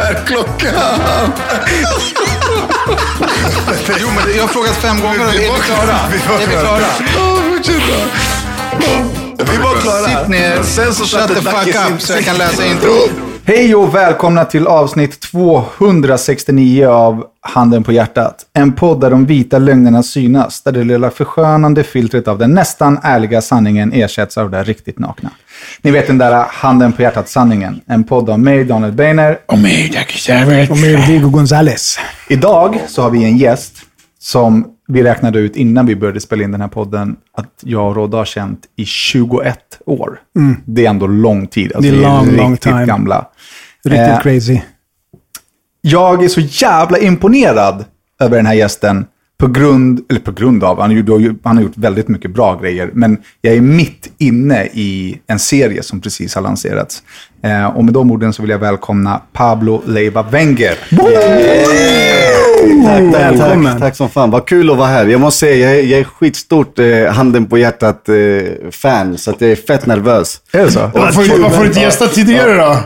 Är klockan? Jo, men jag har frågat fem gånger är vi klara? Är vi klara? Ja, fortsätt då. Vi var klara. Sitt ner, Sen så shut the fuck up så jag kan läsa intro. Hej och välkomna till avsnitt 269 av Handen på hjärtat. En podd där de vita lögnerna synas, där det lilla förskönande filtret av den nästan ärliga sanningen ersätts av det riktigt nakna. Ni vet den där Handen på hjärtat-sanningen. En podd av mig, Daniel Beiner. Och mig, Dacke Savage. Och med Diego Gonzales. Idag så har vi en gäst som vi räknade ut innan vi började spela in den här podden att jag och Rodda har känt i 21 år. Det är ändå lång tid. Alltså, Det är long, riktigt long time. gamla. Riktigt Eh, crazy. Jag är så jävla imponerad över den här gästen på grund, eller på grund av, han, ju- han har gjort väldigt mycket bra grejer, men jag är mitt inne i en serie som precis har lanserats. Eh, och med de orden så vill jag välkomna Pablo Leiva Wenger. Tack, tack, tack, tack som fan. Vad kul att vara här. Jag måste säga, jag är, jag är skitstort eh, handen på hjärtat eh, fan, så att jag är fett nervös. Är det så? Varför, varför har du inte gästat tidigare då?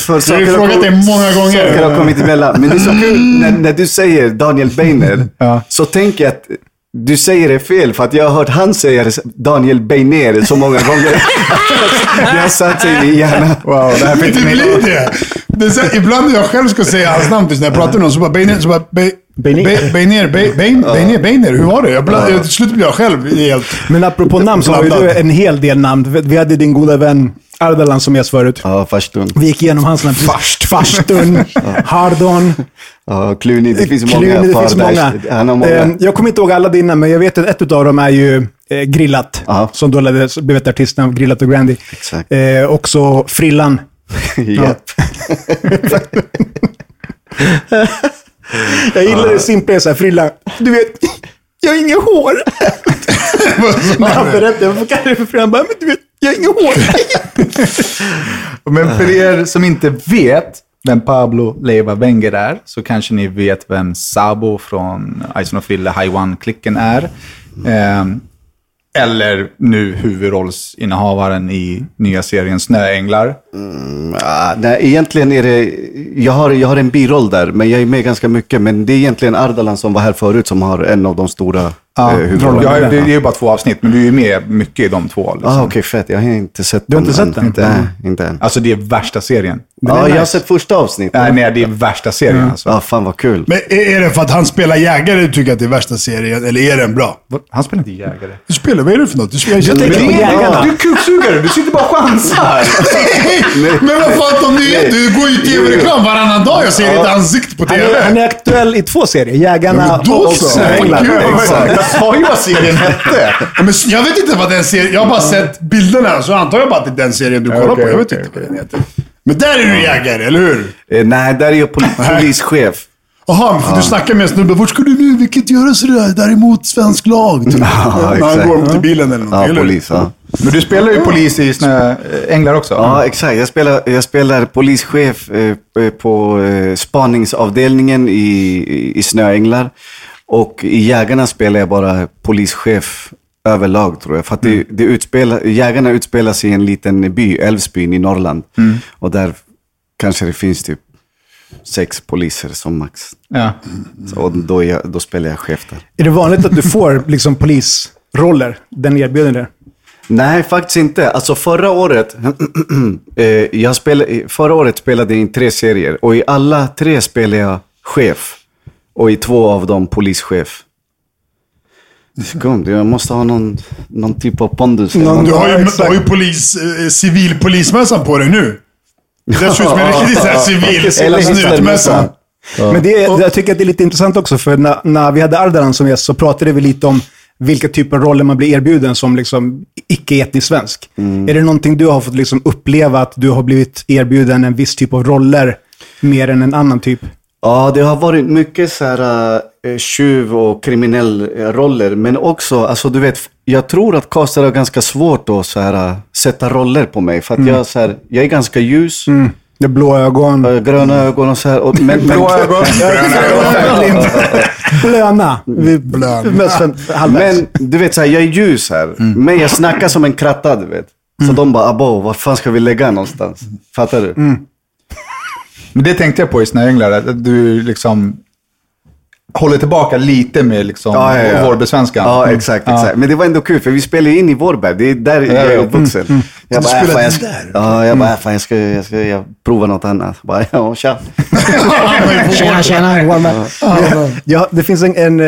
För Du har ju frågat det många gånger. Saker har kommit emellan. Men det är så kul när, när du säger Daniel Beiner, Ja. så tänker jag att du säger det fel, för att jag har hört han säga det, Daniel Beiner så många gånger. det har satt sig i min hjärna. Wow, det här Men fick det mig... blir det. det är så, här, ibland när jag själv ska säga hans namn tills när jag pratar med någon så bara Beiner, så bara Be- Beiner. Be- Beiner, Be- Bein- Beiner, Beiner, hur var det? Jag bland, till slut blir jag själv helt... Men apropå namn så har ju du en hel del namn. Vi hade din goda vän Ardalan som gäst förut. Ja, farstun. Vi gick igenom hans namn. Farst. Farstun, Hardon, Ja, Clooney. Det finns många. Cluny, det finns många. Många. Eh, Jag kommer inte ihåg alla dina, men jag vet att ett av dem är ju eh, Grillat. Ja. Som ledde, blev ett artistnamn, Grillat och Grandy. Exakt. Eh, också Frillan. Japp. Jag gillar det simpla, så här, Frillan. Du vet, jag har inga hår. När han berättade, varför kallar du för Frillan? Han bara, men du vet, jag har inga hår. Men för er som inte vet vem Pablo Leiva Wenger är, så kanske ni vet vem Sabo från Ison och Fille, Haiwan-klicken är. Ehm, eller nu huvudrollsinnehavaren i nya serien Snöänglar. Mm, ah, nej, egentligen är det, jag har, jag har en biroll där, men jag är med ganska mycket. Men det är egentligen Ardalan som var här förut som har en av de stora Ja, eh, ja, det, är ju bara två avsnitt, men du är ju med mycket i de två. Liksom. Ah, Okej, fett. Jag har inte sett Du har inte sett den? Inte. Nej, inte än. Alltså det är värsta serien. Ja, är jag har nice. sett första avsnittet. Nej, nej, det är värsta serien alltså. Ja, fan vad kul. Men är är det för att han spelar jägare du tycker att det är värsta serien, eller är den bra? Han spelar inte jägare. Du spelar, vad är det för något? Du spelar, jag tänker på jägarna. Du är kuksugare, du sitter bara och chansar. Men vad fan om du är? Du går ju i tv-reklam varannan dag. Jag ser ditt ansikte på Han är, han tv. är aktuell i två serier. Jägarna Ja, och så. Jag sa ju vad serien hette. Ja, men jag vet inte vad den serien... Jag har bara sett bilderna, så antar jag bara att det är den serien du kollar okej, på. Jag vet okej, inte vad den heter. Men där är du jägare, eller hur? Eh, nej, där är jag pol polischef. Jaha, för du snackar med en snubbe. Vart ska du nu? Vilket göra sådär? Däremot svensk lag. Typ. När han går till bilen eller Ja, någonting. eller? polis. Ja. Men du spelar ju polis i Snöänglar också. Ja, exakt. Jag spelar, jag spelar polischef eh, på eh, spaningsavdelningen i, i, i Snöänglar. Och i Jägarna spelar jag bara polischef överlag tror jag. För att det, det utspelar, Jägarna utspelas i en liten by, Älvsbyn i Norrland. Och där kanske det finns typ sex poliser som max. Ja. Så, och då, jag, då spelar jag chef där. Är det vanligt att du får liksom, polisroller? Den erbjuder det? Nej, faktiskt inte. Alltså förra året, eh, jag spelade, förra året spelade jag in tre serier och i alla tre spelade jag chef. Och i två av dem polischef. Skumt, jag måste ha någon, någon typ av pondus. Någon- Du har ju, Ja, du har ju polis, eh, civilpolismössan på dig nu. Det ser ut som en riktig civil snutmössa. Men det, är- jag tycker att det är lite intressant också, för när, när vi hade Ardalan som gäst så pratade vi lite om vilka typer av roller man blir erbjuden som liksom icke-etnisk svensk. Är det någonting du har fått liksom uppleva, att du har blivit erbjuden en viss typ av roller mer än en annan typ? Ja, det har varit mycket så här äh, tjuv och kriminell äh, roller. Men också, alltså du vet, jag tror att castare har ganska svårt att så här, äh, sätta roller på mig. För att jag, så här, jag är ganska ljus, Mm. Det är blå ögon. äh, gröna ögon och så här. Och, men, blå ögon. Blöna. Blöna. Men du vet, så här, jag är ljus här. Men jag snackar som en kratta, du vet. Så de bara, abo, var fan ska vi lägga någonstans? Fattar du? Men det tänkte jag på i Snöänglar, att du liksom håller tillbaka lite med liksom Ja, ja, ja. Vårbysvenskan. Ja, Mm. exakt, Ja. exakt. Men det var ändå kul, för vi spelade in i Vårberg. Det är där jag är ja. uppvuxen. Jag Du bara, äh, spelade fan, jag ska, där? ja, jag bara, äh, fan, jag ska, jag ska jag prova något annat. Bara, ja, tja. Tjena, tjena. Warman. Ja, det finns en, en, eh,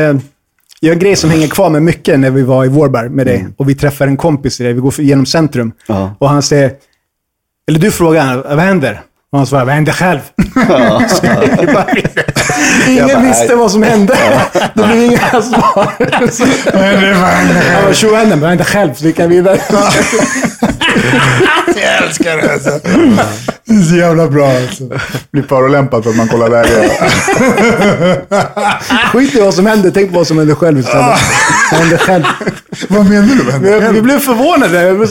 jag har en grej som hänger kvar med mycket när vi var i Vårberg med dig. Och vi träffar en kompis i dig. Vi går genom centrum. Ja. Och han säger, eller du frågar han, vad händer? Han svarar, vad händer själv? Så vi bara- Ingen visste vad som hände. Det blev inga svar. Tjo vad händer? Vad händer själv? Så vi kan vidare. Jag älskar det alltså. Det är så jävla bra alltså. Blir förolämpad för att man kollar läget. Skit i vad som hände, tänk på vad som hände själv istället. Vad hände själv? Vad menar du? Vad händer? Vi, vi blev förvånade.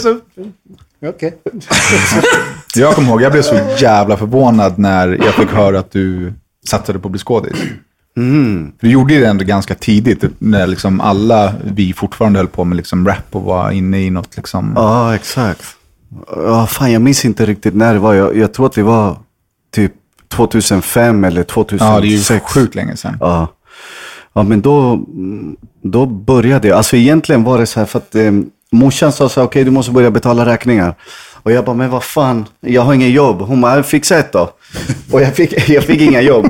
Okej. Jag kommer ihåg, jag blev så jävla förvånad när jag fick höra att du satsade på att bli skådis. Mm. Du gjorde det ändå ganska tidigt, när liksom alla vi fortfarande höll på med liksom rap och var inne i något liksom... Ja, exakt. Ja, fan, jag minns inte riktigt när det var. Jag, jag tror att vi var typ 2005 eller 2006. Ja, det är ju sjukt länge sedan. Ja. ja, men då, då började jag. Alltså egentligen var det så här för att eh, morsan sa så okej du måste börja betala räkningar. Och jag bara, men vad fan, jag har inget jobb. Hon bara, fixa ett då. Och jag fick, jag fick inga jobb.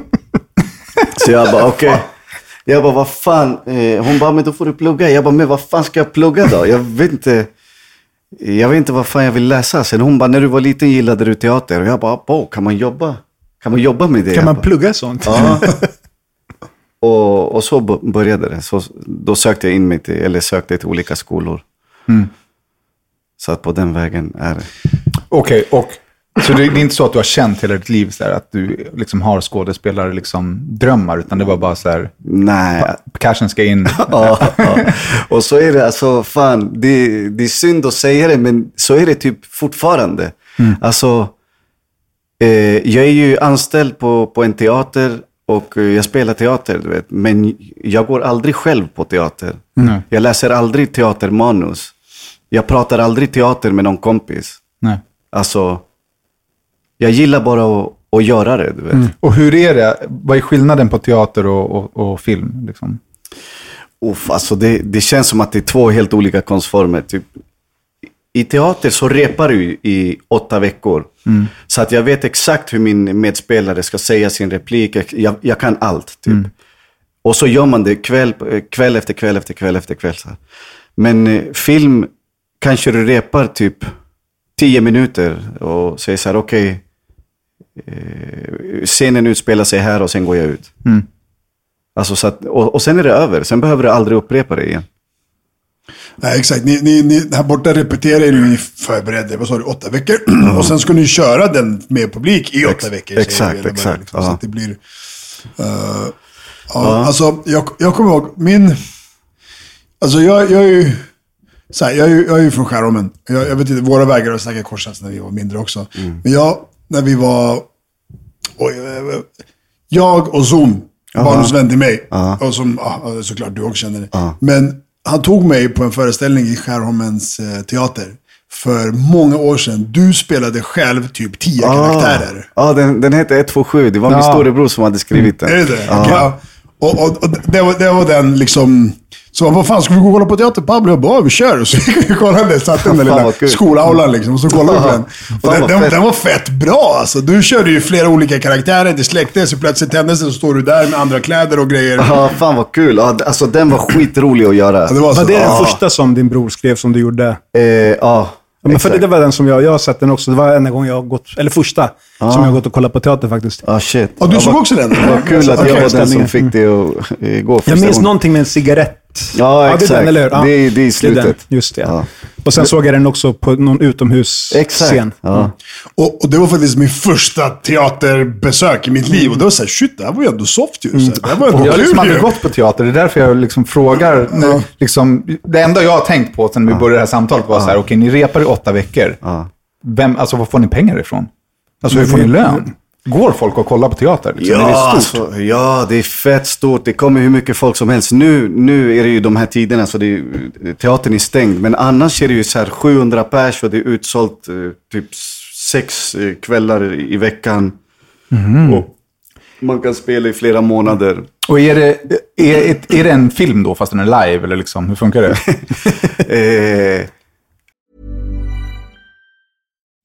Så jag bara, okej. Jag bara, vad fan. Eh, hon bara, men då får du plugga. Jag bara, men vad fan ska jag plugga då? Jag vet inte. Jag vet inte vad fan jag vill läsa. Sen hon bara, när du var liten gillade du teater. Och jag bara, på, kan man jobba? Kan man jobba med det? Kan man plugga sånt? Ja. och, och så började det. Så, då sökte jag in mig till, eller sökte till olika skolor. Så att på den vägen är det. Okej, och så det, det är inte så att du har känt hela ditt liv så här, att du liksom har skådespelare liksom drömmar, utan det var bara så här, Nej. cashen ska in. ja, ja. Och så är det alltså, fan, det, det är synd att säga det, men så är det typ fortfarande. Alltså, eh, jag är ju anställd på, på en teater och jag spelar teater, du vet. Men jag går aldrig själv på teater. Nej. Jag läser aldrig teatermanus. Jag pratar aldrig teater med någon kompis. Nej. Alltså, jag gillar bara att, att göra det, du vet. Och hur är det? Vad är skillnaden på teater och, och, och film? Liksom? Uff, alltså det, det känns som att det är två helt olika konstformer. Typ, I teater så repar du i åtta veckor. Så att jag vet exakt hur min medspelare ska säga sin replik. Jag, jag kan allt. Typ. Och så gör man det kväll, kväll efter kväll efter kväll efter kväll. Men eh, film kanske du repar typ tio minuter och säger så här, okej, eh, scenen utspelar sig här och sen går jag ut. Mm. Alltså så att, och, och sen är det över. Sen behöver du aldrig upprepa det igen. Nej, exakt. Ni, ni, ni, här borta repeterar ni, ni förberedde, vad sa du, åtta veckor. Och sen ska ni köra den med publik i åtta Ex- veckor. exakt, exakt, liksom, Så ja. att det blir... eh, ja, Alltså, jag, jag kommer ihåg, min... Alltså jag, jag är ju... Så här, jag, är ju, jag är ju från Skärholmen. Jag, jag vet inte, våra vägar har säkert korsats när vi var mindre också. Men jag, när vi var... Oj, eh, jag och Zoom, barndomsvän till mig. Och som, ja, såklart du också känner det. Men han tog mig på en föreställning i Skärholmens eh, teater. För många år sedan. Du spelade själv typ tio karaktärer. Ja, den, den heter 127. Det var min Ja. storebror som hade skrivit den. Är det det? Ja. Okej, ja. Och, och, och det, var, det var den liksom... Så vad fan, ska vi gå och kolla på teater? Pablo? Jag bara, "Ja, vi kör. Och så gick vi och kollade. Satt i den där lilla skolaulan liksom. Och så kollade vi på den. Och den, den, den var fett bra alltså. Du körde ju flera olika karaktärer. Det släckte, så plötsligt tändes det så står du där med andra kläder och grejer. Ja, fan vad kul. Alltså den var skitrolig att göra. Ja, det var så. Var det den första som din bror skrev som du gjorde? Eh, ja, Ja, men för det, det var den som jag, jag har sett den också. Det var enda gången jag har gått, eller första, som jag har gått och kollat på teater faktiskt. Ja, shit. Ja, du Ja, såg också den? Vad kul att jag var den som fick det att eh, gå Jag minns gången. någonting med en cigarett Ja, Ja, det är exakt. den, eller hur? Ja. Det, är- det är i Det är den, slutet. just det. Ja. Och sen såg jag den också på någon utomhusscen. Exakt. Ja. Och, och det var faktiskt min första teaterbesök i mitt liv. Och det var såhär, shit, det här var ju ändå soft ju. Här, Det här var ändå Jag har liksom aldrig gått på teater. Det är därför jag liksom frågar. När, liksom, det enda jag har tänkt på sen vi började det här samtalet var så här, okej, ni repar i åtta veckor. Vem, alltså, var får ni pengar ifrån? Alltså, hur får ni lön? Går folk och kollar på teater? Liksom? är det Ja, stort? alltså, ja, det är fett stort. Det kommer hur mycket folk som helst. Nu, nu är det ju de här tiderna så det är, teatern är stängd. Men annars är det ju så här 700 pers och det är utsålt eh, typ sex eh, kvällar i veckan. Och man kan spela i flera månader. Och är det, är, är det en film då, fast den är live? Eller liksom, hur funkar det? eh,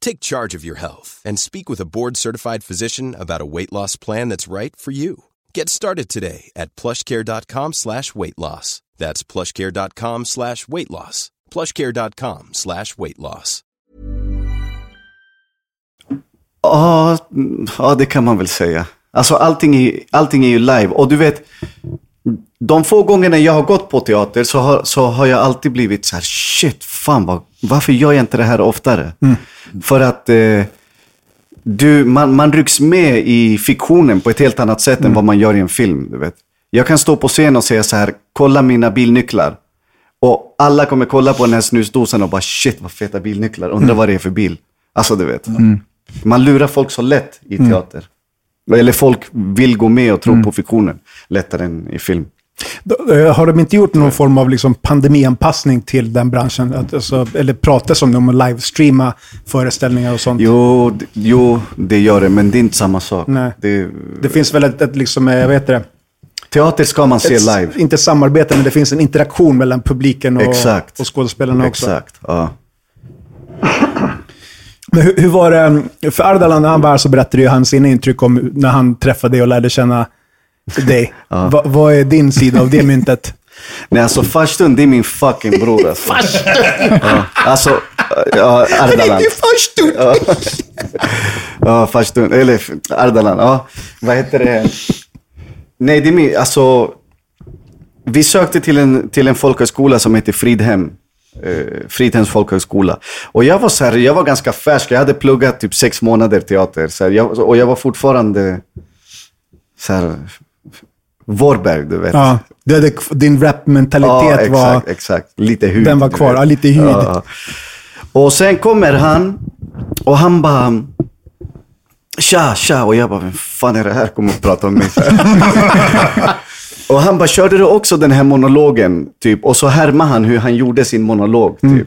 Take charge of your health and speak with a board-certified physician about a weight loss plan that's right for you. Get started today at plushcare.com slash weight loss. That's plushcare.com slash weight loss. plushcare.com slash weight loss. Mm, ja, det kan man väl säga. Alltså allting är, allting är ju live. Och du vet, de få gångerna jag har gått på teater så har, så har jag alltid blivit så här, shit, fan vad, varför gör jag inte det här oftare? För att eh, du, man, man rycks med i fiktionen på ett helt annat sätt än vad man gör i en film. Du vet. Jag kan stå på scen och säga så här, kolla mina bilnycklar. Och alla kommer kolla på den här snusdosan och bara shit vad feta bilnycklar, undrar vad det är för bil. Alltså du vet. Man lurar folk så lätt i teater. Eller folk vill gå med och tro på fiktionen lättare än i film. Eh, Har de inte gjort någon form av liksom pandemianpassning till den branschen? Att, alltså, eller pratas om det, om att livestreama föreställningar och sånt? Jo, jo, det gör det, men det är inte samma sak. Nej. Det, Det finns väl ett, ett liksom, eh, vad heter det? teater ska man se Ett, live. Inte samarbete, men det finns en interaktion mellan publiken och, och skådespelarna också. Exakt, ja. Men hur, hur var det, för Ardalan när han var här så berättade ju han sina intryck om när han träffade dig och lärde känna dig. Va, vad är din sida av det myntet? Nej, alltså Farstun, det är min fucking bror alltså. Farstun! Ja, alltså, ja, Ardalan. Farstun! Ja, ja Farstun, eller Ardalan, ja. Vad heter det? Nej, det är min, alltså. Vi sökte till en, till en folkhögskola som heter Fridhem. Eh, Fridhems folkhögskola. Och jag var så här, jag var ganska färsk. Jag hade pluggat typ sex månader teater. Så här, jag, och jag var fortfarande så här, Vårberg, du vet. Ja, det, hade- din rap-mentalitet exakt, var... exakt. Lite hud. Den var du kvar, ja, lite hud. Ja. Och sen kommer han och han bara... Tja, tja. Och jag bara, vem fan är det här? Kommer och prata om mig. Och han bara, körde du också den här monologen? Typ. Och så härmade han hur han gjorde sin monolog. Typ. Mm.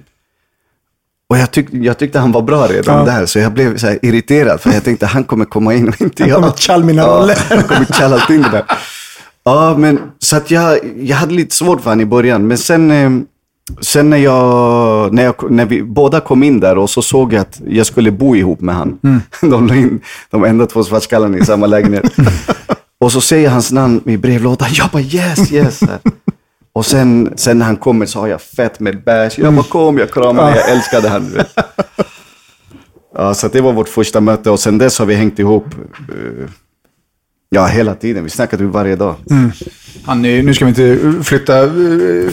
Och jag, tyck, jag tyckte han var bra redan Ja. där, så jag blev så irriterad. För jag tänkte, han kommer komma in och inte Han jag. kommer tjall mina ja, roller. Han kommer tjalla allting det där. Ja, men så att jag, jag hade lite svårt för honom i början. Men sen, eh, sen när, jag, när, jag, när vi båda kom in där och så såg jag att jag skulle bo ihop med han. De la in de enda två svartskallarna i samma lägenhet. Och så säger hans namn i brevlådan. Jag bara yes, yes. Och sen, sen när han kommer så har jag fett med bärs. Jag bara kom, jag kramade, jag älskade han. Ja, så det var vårt första möte och sen dess har vi hängt ihop. eh, Ja, hela tiden. Vi snackade varje dag. Han är, nu ska vi inte flytta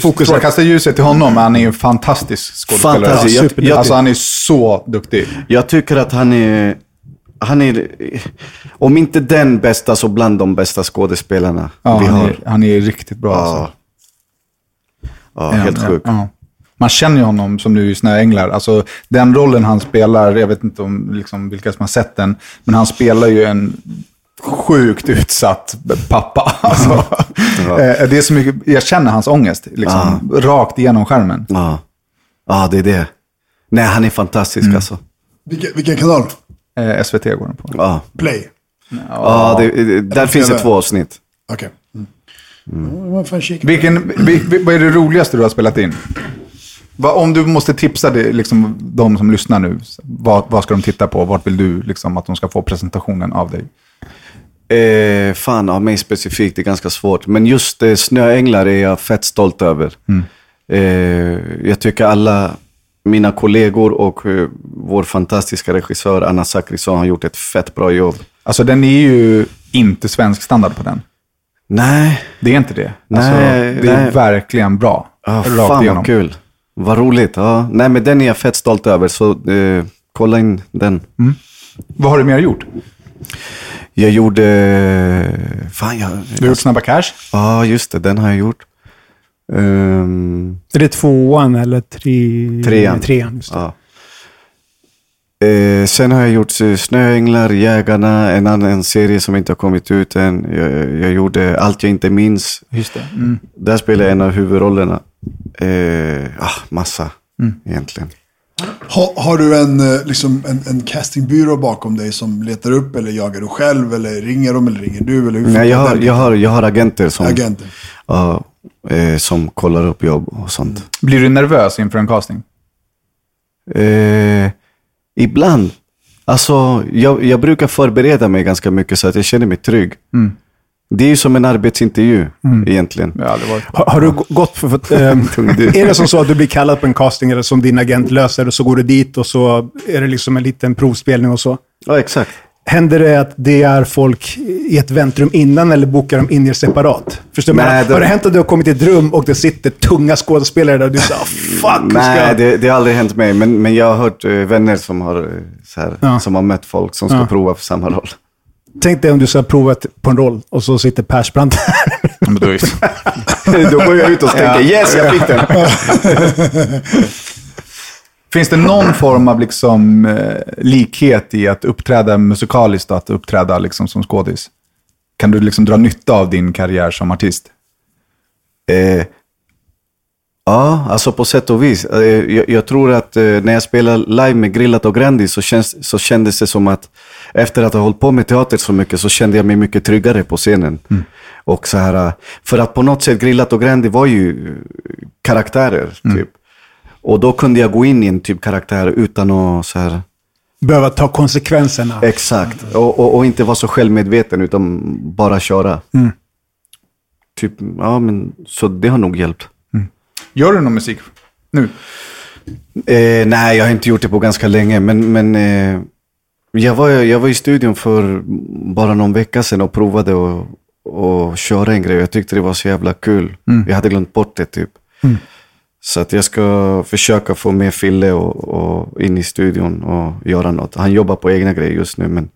fokus strålkastarljuset till honom, men han är en fantastisk skådespelare. Fantastisk. Jag- jag- alltså han är så duktig. Jag tycker att han är, han är, om inte den bästa, så bland de bästa skådespelarna Ja, vi han, har. är, han är riktigt bra. Ja, Alltså. ja helt Ja, sjukt. ja. Man känner ju honom som nu i Snöänglar. Alltså, den rollen han spelar, jag vet inte om liksom, vilka som har sett den, men han spelar ju en sjukt utsatt pappa. Alltså, eh, det är så mycket, jag känner hans ångest, liksom, rakt igenom skärmen. Ja. ja, det är det. Nej, han är fantastisk Mm. alltså. Vilken, vilken kanal? Eh, SVT går den på. Ja, Play? ja det, det, där finns det TV. två avsnitt. Okej. Mm. Mm. kika. Vilken, vi, vi, vad är det roligaste du har spelat in? Va, om du måste tipsa det, liksom, de som lyssnar nu, vad, vad ska de titta på? Vart vill du liksom, att de ska få presentationen av dig? Eh, fan, av mig specifikt, det är ganska svårt. Men just eh, Snöänglar är jag fett stolt över. Eh, jag tycker alla mina kollegor och eh, vår fantastiska regissör Anna Zachrisson har gjort ett fett bra jobb. Alltså den är ju inte svensk standard på den. Nej, Det är inte det. Alltså, Nej, det är nej. verkligen bra. ah, Rakt fan igenom. vad kul. Vad roligt. Ja. Nej, men den är jag fett stolt över, så eh, kolla in den. Vad har du mer gjort? Jag gjorde... Fan, jag... Du har gjort Snabba Cash. Ja, just det. Den har jag gjort. Ehm, Är det tvåan eller tre... Trean. trean just det. Ja. Eh, sen har jag gjort Snöänglar, Jägarna, en annan serie som inte har kommit ut än. Jag, jag gjorde Allt jag inte minns. Just det. Mm. Där spelade jag en av huvudrollerna. Eh, ah, massa, egentligen. Ha, har du en, eh, liksom, en, en castingbyrå bakom dig som letar upp eller jagar du själv eller ringer de eller ringer du? Eller hur Nej, jag, har, jag, har, jag har agenter som, Agenter. Ja, eh, som kollar upp jobb och sånt. Blir du nervös inför en casting? Eh, ibland. Alltså, jag, jag brukar förbereda mig ganska mycket så att jag känner mig trygg. Det är ju som en arbetsintervju egentligen. Jag har Har, har du gå- gått för... för Tungdyr. är det som så att du blir kallad på en casting eller som din agent löser och så går du dit och så är det liksom en liten provspelning och så? Ja, exakt. Händer det att det är folk i ett väntrum innan eller bokar de in er separat? Förstår du? Nej, det- Har det hänt att du har kommit till ett rum och det sitter tunga skådespelare där och du säger fuck, hur ska Nej, jag-" det, det har aldrig hänt mig. Men, men jag har hört eh, vänner som har, eh, så här, Ja. som har mött folk som ska Ja. prova för samma roll. Tänk dig om du ska prova på en roll och så sitter Persbrandt där. Men då Då går jag ut och tänker yes, jag fick den. Finns det någon form av liksom, eh, likhet i att uppträda musikaliskt och att uppträda liksom, som skådis? Kan du liksom dra nytta av din karriär som artist? Eh, ja, alltså på sätt och vis. Eh, jag, jag tror att eh, när jag spelar live med Grillat och Grandi så, känns, så kändes det som att efter att ha hållit på med teater så mycket så kände jag mig mycket tryggare på scenen. Och så här, för att på något sätt Grillat och Grandi var ju karaktärer. Typ. Och då kunde jag gå in i en typ karaktär utan att så här, Behöva ta konsekvenserna. Exakt. Och, och, och inte vara så självmedveten utan bara köra. Typ, ja men så det har nog hjälpt. Gör du någon musik nu? Eh, nej, jag har inte gjort det på ganska länge, men, men eh, jag, var, jag var i studion för bara någon vecka sedan och provade att och köra en grej. Jag tyckte det var så jävla kul. Jag hade glömt bort det typ. Så att jag ska försöka få med Fille och, och in i studion och göra något. Han jobbar på egna grejer just nu, men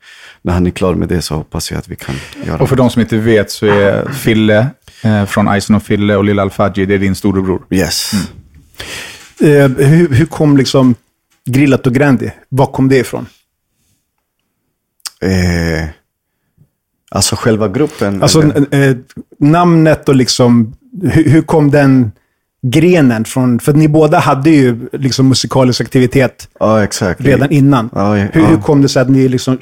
när han är klar med det så hoppas jag att vi kan göra Och för de som inte vet så är Fille eh, från Ison och Fille och Lilla Alfadji, det är din storebror. Yes. Eh, hur, hur kom liksom Grillat och Grandi? Var kom det ifrån? Eh, alltså själva gruppen. Alltså eh, namnet och liksom, hur, hur kom den grenen från? För ni båda hade ju liksom musikalisk aktivitet ja, redan innan. Ja, ja, hur, hur kom det sig att ni liksom...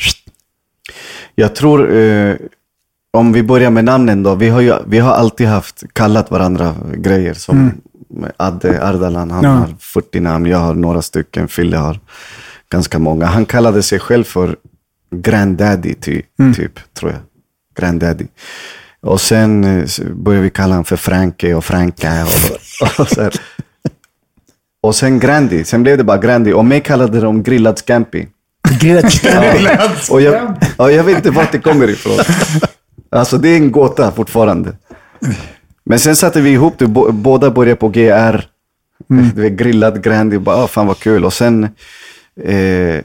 Jag tror, eh, om vi börjar med namnen då. Vi har, ju, vi har alltid haft kallat varandra grejer. Som med Adde Ardalan, han har 40 namn. Jag har några stycken. Fille har ganska många. Han kallade sig själv för Granddaddy, ty, typ, tror jag. Granddaddy. Och sen eh, började vi kalla honom för Franke och Franka. Och, och, så här. och sen Grandi. Sen blev det bara Grandi. Och mig kallade de Grillad Scampi. Och jag, ja, jag vet inte vart det kommer ifrån. Alltså det är en gåta fortfarande. Men sen satte vi ihop det, Bå- båda började på GR. Du vet, grillad Grandi, bara, ah, fan vad kul. Och sen, eh,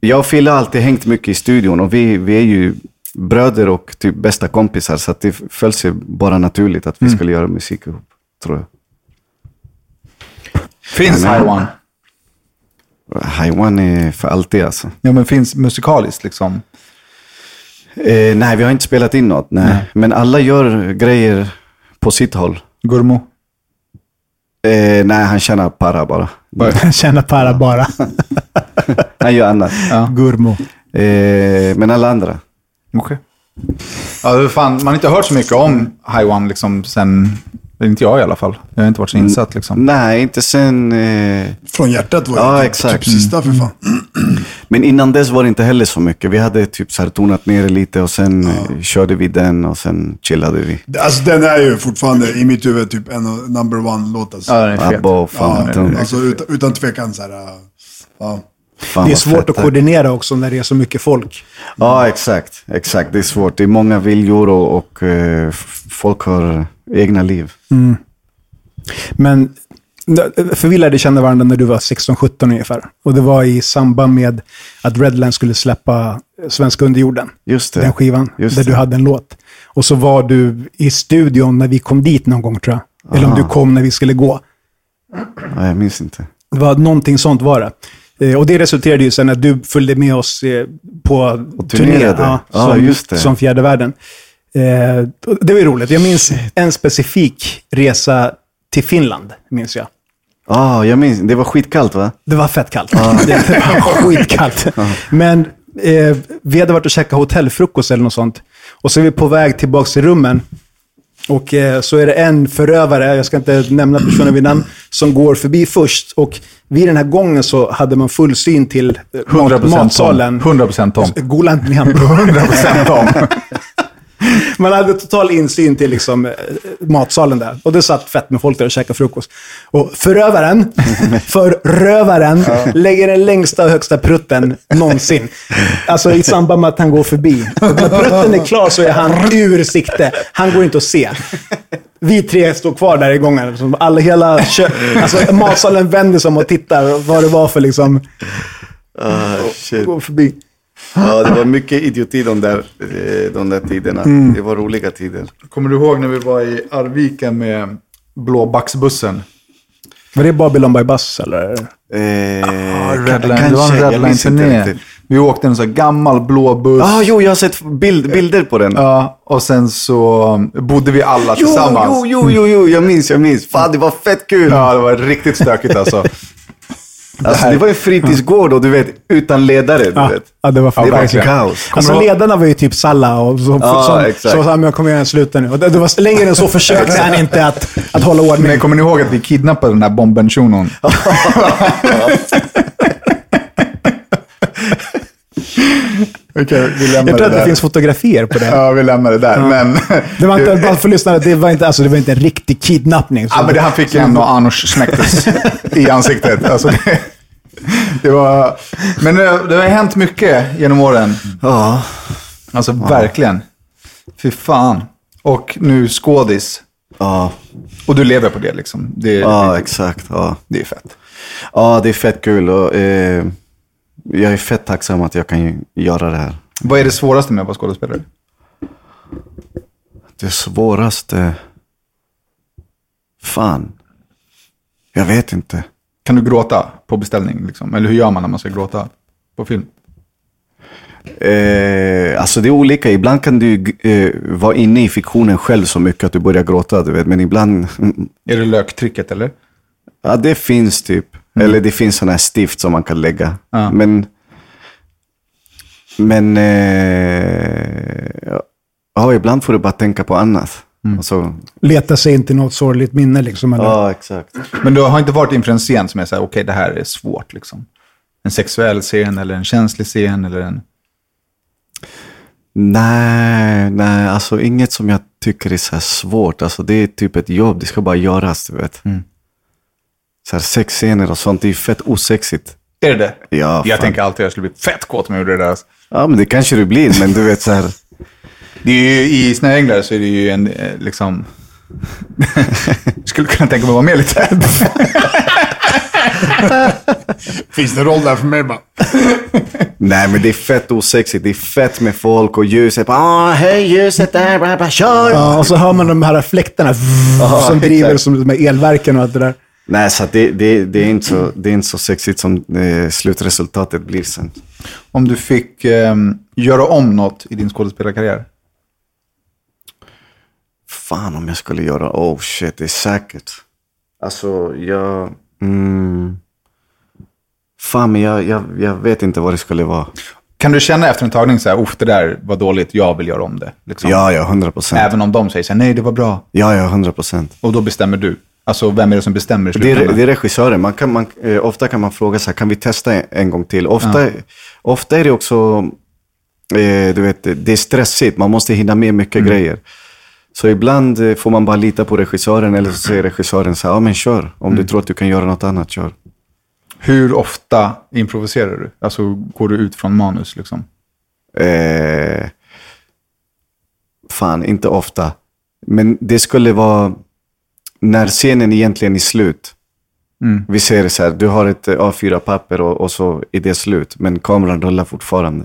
jag och Fille har alltid hängt mycket i studion och vi, vi är ju bröder och typ bästa kompisar. Så att det föll sig bara naturligt att vi skulle göra musik ihop, tror jag. Finns Ja? High One är för alltid alltså. Ja, men finns musikaliskt liksom? Eh, nej, vi har inte spelat in något. Nej. Men alla gör grejer på sitt håll. Gurmo? Eh, nej, han tjänar para bara. Känna para bara. Han gör annat. Gurmo. Eh, men alla andra. Okej. Ja, fan, man har inte hört så mycket om High One liksom sen, inte jag i alla fall. Jag har inte varit så insatt liksom. Nej, inte sen... Eh, Från hjärtat var det Ja, typ, exakt. typ sista för fan. men innan dess var det inte heller så mycket. Vi hade typ så här tonat ner det lite och sen eh, körde vi den och sen chillade vi. Alltså den är ju fortfarande i mitt huvud typ en number one-låt. Alltså. Ja, den är fet. Abba, fan, Ja, alltså utan, utan tvekan så här. äh, Ja. Fan Det är svårt att koordinera också när det är så mycket folk. Ja, exakt. Exakt, det är svårt. Det är många viljor och, och eh, folk har egna liv. Men för vi lärde känna varandra när du var 16-17 ungefär. Och det var i samband med att Redland skulle släppa Svenska underjorden. Just det. Den skivan, Just där det. du hade en låt. Och så var du i studion när vi kom dit någon gång tror jag. Eller om du kom när vi skulle gå. Ja, jag minns inte. Det var någonting sånt var det. Eh, Och det resulterade ju sen att du följde med oss eh, på turné. Ja, som, det. som fjärde världen. Eh, Det var ju roligt. Jag minns en specifik resa till Finland, minns jag. Ja, jag minns. Det var skitkallt va? Det var fett kallt. Det, det var skitkallt. Men eh, vi hade varit och käkat hotellfrukost eller något sånt. Och så är vi på väg tillbaka till rummen. Och eh, så är det en förövare, jag ska inte nämna personen vid namn, som går förbi först. Och vid den här gången så hade man full syn till eh, 100% mat, matsalen. Tom. 100% Tom. Gola inte ner. 100% Tom. Man hade total insyn till liksom, eh, matsalen där. Och det satt fett med folk där och käkade frukost. Och förövaren, förrövaren, lägger den längsta och högsta prutten någonsin. Alltså i samband med att han går förbi. Och när prutten är klar så är han ur sikte. Han går inte att se. Vi tre står kvar där i gången. Som Alla, hela kö- alltså, matsalen vänder sig om och tittar vad det var för liksom... Ah, shit. Går förbi. Ja, det var mycket idioti de där, eh, de där tiderna. Det var roliga tider. Kommer du ihåg när vi var i Arvika med blåbacksbussen? Var det Babylon by Bus eller? Eh, Redline, ka- det var en kanske, Redline-turné. Vi åkte en sån här gammal blå buss. Ah, jo, jag har sett bild, bilder på den. Ja, och sen så bodde vi alla Jo, tillsammans. jo, jo, jo, jo, jag minns, jag minns. Fan, det var fett kul. Ja, det var riktigt stökigt alltså. Alltså, det var en fritidsgård och du vet, utan ledare. Du Ja, vet. ja, det var Det var verkligen. kaos. Alltså ledarna var ju typ Salla och så, Ja, som, exakt. så sa han, jag kommer göra en sluta nu. Och det, det var, längre än så försökte han inte att, att hålla ordning. Men kommer ni ihåg att vi kidnappade den där bomben shunon? Okej, vi lämnar jag tror att det finns fotografier på det. Ja, vi lämnar det där. Men, Det var inte, bara för lyssnare, det var inte, alltså, det var inte en riktig kidnappning. Ja, men det, han fick en och Anors smektes i ansiktet. Alltså, det, det var, men det, det har hänt mycket genom åren. Ja. Alltså verkligen. Fy fan. Och nu skådis. Ja, Och du lever på det liksom. Det, ja det, exakt. Ja. det är fett. ja, det är fett kul och eh, jag är fett tacksam att jag kan göra det här. Vad är det svåraste med att vara skådespelare? Det svåraste... Fan. Jag vet inte. Kan du gråta på beställning? Liksom? Eller hur gör man när man ska gråta på film? Eh, alltså det är olika. Ibland kan du eh, vara inne i fiktionen själv så mycket att du börjar gråta. Du vet. Men ibland... Är det löktrycket eller? Ja, det finns typ. Eller det finns sådana här stift som man kan lägga. Ja. Men... Men... Eh, ja, ibland får du bara tänka på annat. Alltså, Leta sig inte något sorgligt minne liksom. Eller? ja, exakt. Men du har inte varit inför en scen som är så här, okej det här är svårt liksom. En sexuell scen eller en känslig scen eller en... Nej, nej, alltså inget som jag tycker är så här svårt. Alltså det är typ ett jobb, det ska bara göras, du vet. Så här sexscener och sånt, det är fett osexigt. Är det det? Ja, Jag fan. tänker alltid att jag skulle bli fett kåt om jag gjorde det där. Ja, men det kanske du blir, men du vet så här. Det är ju, I Snöänglar så är det ju en, eh, liksom... skulle kunna tänka mig att vara med lite. Finns det en roll där för mig bara? Nej, men det är fett osexigt. Det är fett med folk och ljuset. Ah, hej ljuset där, bla, bla, kör! Ja, och så hör man de här fläktarna som driver som de här elverken och allt det där. Nej, så det, det, det, är inte så, det är inte så sexigt som eh, slutresultatet blir sen. Om du fick eh, göra om något i din skådespelarkarriär? Fan om jag skulle göra, oh shit, det är säkert. Alltså, jag... Mm, fan, men jag, jag, jag vet inte vad det skulle vara. Kan du känna efter en tagning så här, det där var dåligt, jag vill göra om det? Liksom? Ja, ja, hundra procent. Även om de säger så här, nej, det var bra. Ja, ja, hundra procent. Och då bestämmer du? Alltså, vem är det som bestämmer i Det är, slutändan? det är regissören. Man kan, man, eh, ofta kan man fråga så här, kan vi testa en, en gång till? Ofta, ofta är det också, eh, du vet, det är stressigt. Man måste hinna med mycket grejer. Så ibland eh, får man bara lita på regissören eller så säger regissören så här, ja men kör. Om du tror att du kan göra något annat, kör. Hur ofta improviserar du? Alltså, går du ut från manus liksom? Eh, fan, inte ofta. Men det skulle vara när scenen egentligen är slut. Vi ser så här, du har ett eh, A4-papper och, och så är det slut, men kameran rullar fortfarande.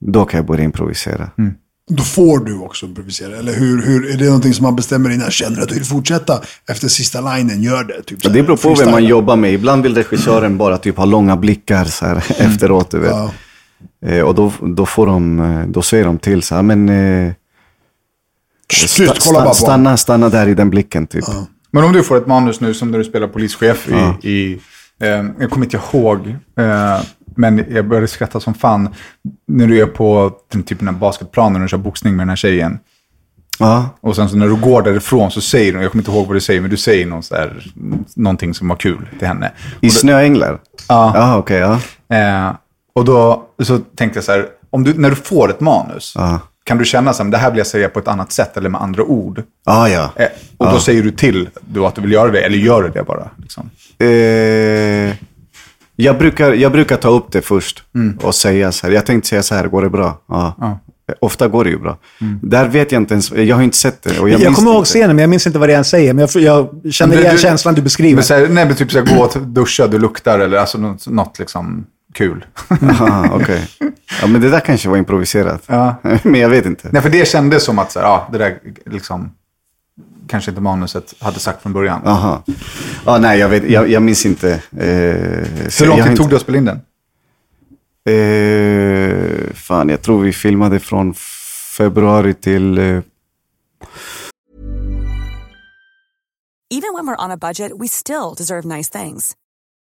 Då kan jag börja improvisera. Då får du också improvisera. Eller hur, hur, är det någonting som man bestämmer innan? Känner du att du vill fortsätta efter sista linen, gör det. Typ här, det beror på vem man jobbar med. Ibland vill regissören bara typ ha långa blickar så här, efteråt, du vet. Ja. Eh, och då, då, får de, eh, då säger de till så här, men... Eh, Sta- kolla bara på sta- stanna, stanna där i den blicken, typ. Men om du får ett manus nu som när du spelar polischef i... i eh, jag kommer inte ihåg, eh, men jag började skratta som fan när du är på den typen av basketplanen och kör boxning med den här tjejen. Ja. Och sen så när du går därifrån så säger du, jag kommer inte ihåg vad du säger, men du säger någon så här, någonting som var kul till henne. I Snöänglar? Ja. Ja, okej, ja. Eh, och då så tänkte jag så här, om du, när du får ett manus, Ja. Kan du känna här, det här vill jag säga på ett annat sätt eller med andra ord? Ja, ja. Eh, och då säger du till du att du vill göra det, eller gör du det bara? Liksom. Eh, jag, brukar, jag brukar ta upp det först Mm. och säga så här. Jag tänkte säga så här, går det bra? Ja. Eh, Ofta går det ju bra. Mm. Där vet jag inte ens, jag har inte sett det. Och Jag, jag, kommer ihåg scenen, men jag minns inte vad det är han säger. Men jag, jag känner igen känslan du beskriver. Men så här, nej, men typ så här, gå och duscha, du luktar eller alltså något, något liksom kul. Aha, okej. Ja, men det där kanske var improviserat. Ja. men jag vet inte. nej, för det kändes som att så här, ja, det där liksom kanske inte manuset hade sagt från början. Aha. Ja, nej, jag, vet, jag, jag minns inte. Eh, Hur lång tid tog det att spela in den? Eh, fan, jag tror vi filmade från februari till... Eh, Even when we're on a budget, we still deserve nice things.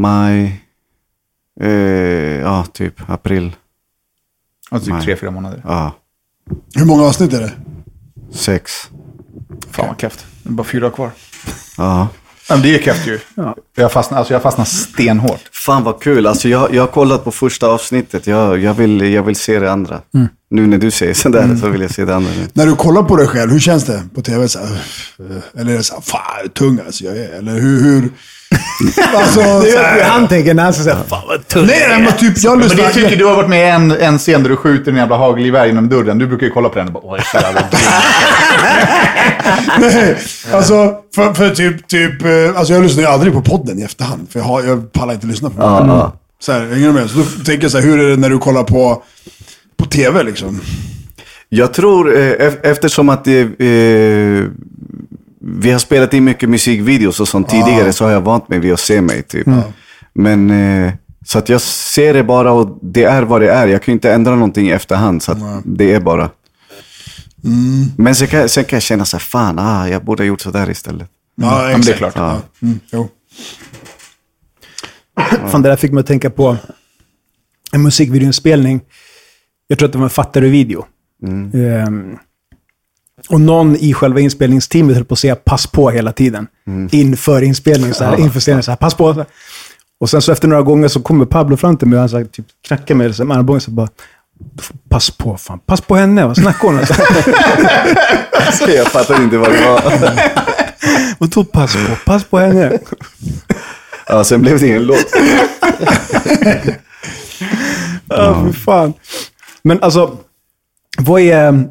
maj... Eh, ja, typ april. Alltså typ Nej. tre, fyra månader. Ja, Hur många avsnitt är det? sex. Fan vad keft. Det är bara fyra kvar. Ja. Ja, men det är keft ju. Jag fastnar, alltså jag fastnar stenhårt. Fan vad kul. Alltså jag, jag har kollat på första avsnittet. Jag, jag, vill, jag vill se det andra. Nu när du säger sådär så vill jag se det andra. Nu. När du kollar på dig själv, hur känns det på tv? Så här, uh, eller är det så här, fan tung alltså jag är? Eller hur? hur? alltså, det här, han tänker när han säger fan vad tungt. nej, men typ, jag Men lyssnar. det tycker du har varit med i en, en scen där du skjuter en jävla hagelgevär genom dörren. Du brukar ju kolla på den och bara, oj, så jävla grym." Nej, alltså, för, för typ, typ, eh, alltså jag lyssnar ju aldrig på podden i efterhand. För jag, har, jag pallar inte lyssna på den. Så här, hänger du med? Så då tänker jag så här, hur är det när du kollar på, på tv liksom? Jag tror, eh, ef- eftersom att det, eh, vi har spelat in mycket musikvideos och sånt tidigare så har jag vant mig vid att se mig typ. Men eh, så att jag ser det bara och det är vad det är. Jag kan ju inte ändra någonting i efterhand så att det är bara. Men sen kan, sen kan jag känna så här, fan, ah, jag borde ha gjort sådär istället. Ja, men det är exakt. klart. Ja. Mm, jo. Fan, det där fick mig att tänka på en musikvideoinspelning. Jag tror att det var en Fattare-video. Ehm, och någon i själva inspelningsteamet höll på att säga pass på hela tiden. Inför inspelningen, så här, inför scenen, så här, pass på. Och sen så efter några gånger så kommer Pablo fram till mig och han så här, typ, knackar mig med armbågen så bara Pass på, fan. Pass på henne. Vad snackar hon om? Jag fattar inte vad det var. Vadå pass på? Pass på henne. Ja, sen blev det ingen låt. Ja, fy fan. Men alltså, vad är...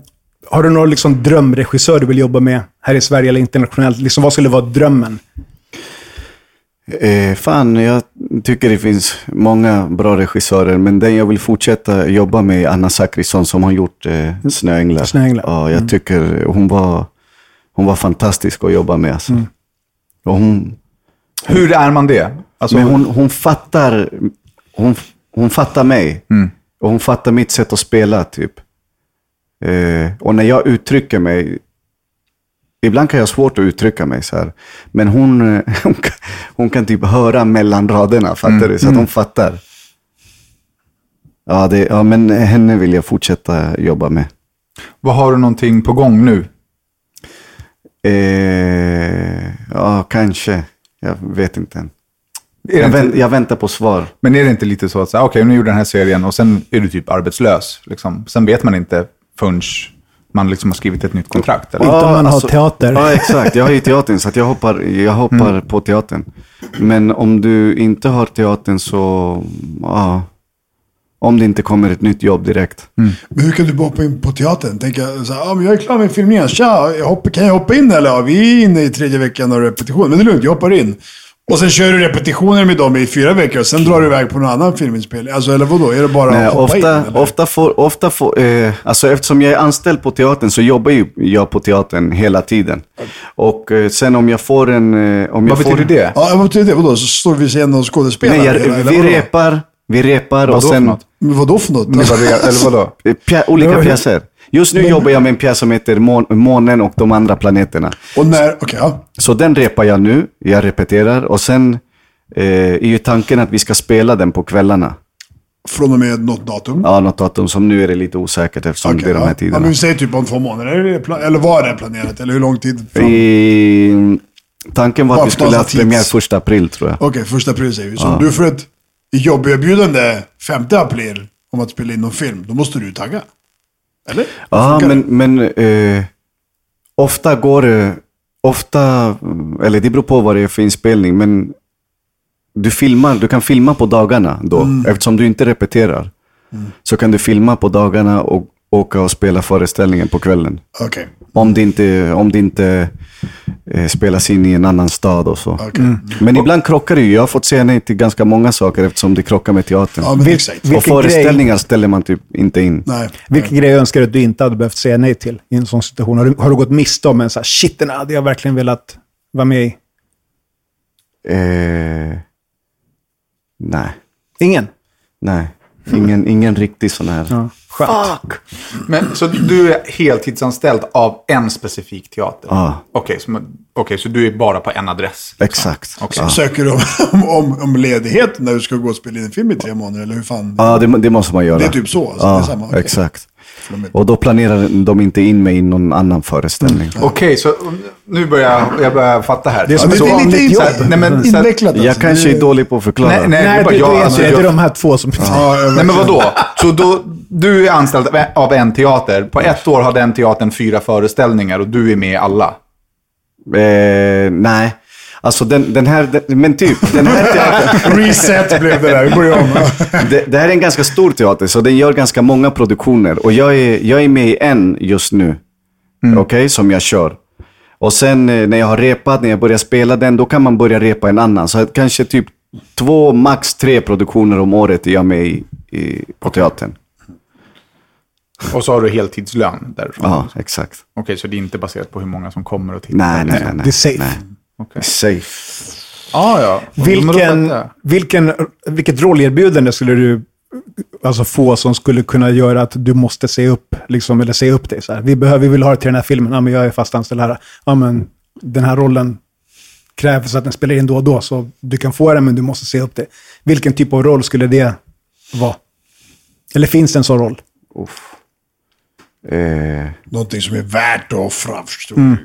Har du någon liksom drömregissör du vill jobba med här i Sverige eller internationellt? Liksom, vad skulle vara drömmen? Eh, fan, jag tycker det finns många bra regissörer, men den jag vill fortsätta jobba med är Anna Zachrisson som har gjort eh, Snöänglar. Snöänglar. Ja, jag tycker hon var, hon var fantastisk att jobba med. Alltså. Och hon, Hur är man det? Alltså, men hon, hon fattar, hon, hon fattar mig. Och hon fattar mitt sätt att spela, typ. Eh, och när jag uttrycker mig, ibland kan jag ha svårt att uttrycka mig så här. Men hon, eh, hon, kan, hon kan typ höra mellan raderna, fattar du? Så att hon fattar. Ja, det, ja, men henne vill jag fortsätta jobba med. Vad har du någonting på gång nu? Eh, ja, kanske. Jag vet inte än. Jag, inte, vänt, jag väntar på svar. Men är det inte lite så att, okej, nu gjorde den här serien och sen är du typ arbetslös. Liksom. Sen vet man inte förrän man liksom har skrivit ett nytt kontrakt. Eller? Inte om man har teater. Ja, exakt. Jag har ju teatern, så att jag hoppar, jag hoppar Mm. på teatern. Men om du inte har teatern så, ja. Om det inte kommer ett nytt jobb direkt. Men hur kan du hoppa in på teatern? Tänka så här, ah, men jag är klar med filmningen. Tja, jag hoppar, kan jag hoppa in eller? Ja, vi är inne i tredje veckan av repetition. Men det är lugnt, jag hoppar in. Och sen kör du repetitioner med dem i fyra veckor och sen drar du iväg på någon annan filminspelning. Alltså, eller vadå? Är det bara Nej, att hoppa in? ofta, eller? ofta får, ofta får eh, alltså eftersom jag är anställd på teatern så jobbar ju jag på teatern hela tiden. Och eh, sen om jag får en... Eh, om jag Vad får, betyder det? Ja, vad betyder det? Vadå? Så står vi scenen och skådespelar? Nej, jag, eller vi repar, vi repar och Vadå för sen... något? Men vadå för något? Eller vadå? Pjä, olika pjäser. Just nu jobbar jag med en pjäs som heter Mån, Månen och de andra planeterna. Och när, okej, ja. Så den repar jag nu, jag repeterar och sen eh, är ju tanken att vi ska spela den på kvällarna. Från och med något datum? Ja, något datum som nu är det lite osäkert eftersom Okej, det är de ja. här Ja, tiderna. men vi säger typ om två månader. Eller var det planerat? Eller hur lång tid fram? I, tanken var att vi skulle ha premiär första april tror jag. Okej, första april säger vi. Så om du får ett jobberbjudande 5 april om att spela in någon film, då måste du tagga. Eller? Ja, men, men eh, ofta går det, ofta, eller det beror på vad det är för inspelning, men du filmar, du kan filma på dagarna då, Mm. eftersom du inte repeterar. Så kan du filma på dagarna och åka och spela föreställningen på kvällen. Okej. Om det inte, om det inte eh, spelas in i en annan stad och så. okej. Men ibland krockar det ju. Jag har fått säga nej till ganska många saker eftersom det krockar med teatern. Ja, Vil- och föreställningar ställer man typ inte in. Nej. Vilken grej önskar du att du inte hade behövt säga nej till i en sån situation? Har du, har du gått miste om en så här, shit, den hade jag verkligen velat vara med i? Eh, nej, Ingen? nej. Ingen, ingen riktig sån här. Ja, skönt. Men, så du är heltidsanställd av en specifik teater? Ja. Okej, så, okej, så du är bara på en adress? Exakt. Okej. Ja. Söker du om, om, om ledighet när du ska gå och spela in en film i tre månader? Eller hur fan? Ja, det, det måste man göra. Det är typ så, alltså, ja, det är samma, okej. exakt. Och då planerar de inte in mig i någon annan föreställning. Okej, så nu börjar jag, jag börjar fatta här. Det är som ett det är lite jobb. in- Nej, men så invecklat alltså. Jag kanske Det- är dålig på att förklara. Nej, nej, Nej, det bara du jag. är Alltså, inte det. Det är jag de här två som... Ja, jag nej, men vadå? Så då, du är anställd av en- av en teater. På ett år har den teatern fyra föreställningar och du är med i alla. Eh, nej. Alltså den, den här, den, men typ, den här teatern, Reset blev det där, vi börjar om. det, det här är en ganska stor teater, så den gör ganska många produktioner. Och jag är, jag är med i en just nu, okej, som jag kör. Och sen eh, när jag har repat, när jag börjar spela den, då kan man börja repa en annan. Så kanske typ två, max tre produktioner om året är jag med i, i, på teatern. Och så har du heltidslön därifrån. Ja, exakt. Okej, så det är inte baserat på hur många som kommer och tittar? Nej, nej, nej. nej. Det är safe. Nej. Okej. Safe. Ah, ja. Vilken, vilken, vilket rollerbjudande skulle du alltså, få som skulle kunna göra att du måste se upp, liksom, eller se upp dig? Så här. Vi, behöver, vi vill ha det till den här filmen. Ja, men jag är fast anställd här. Ja, men den här rollen krävs att den spelar in då och då, så du kan få den men du måste se upp det. Vilken typ av roll skulle det vara? Eller finns det en sån roll? Eh, Någonting som är värt att offra, förstår Mm. du?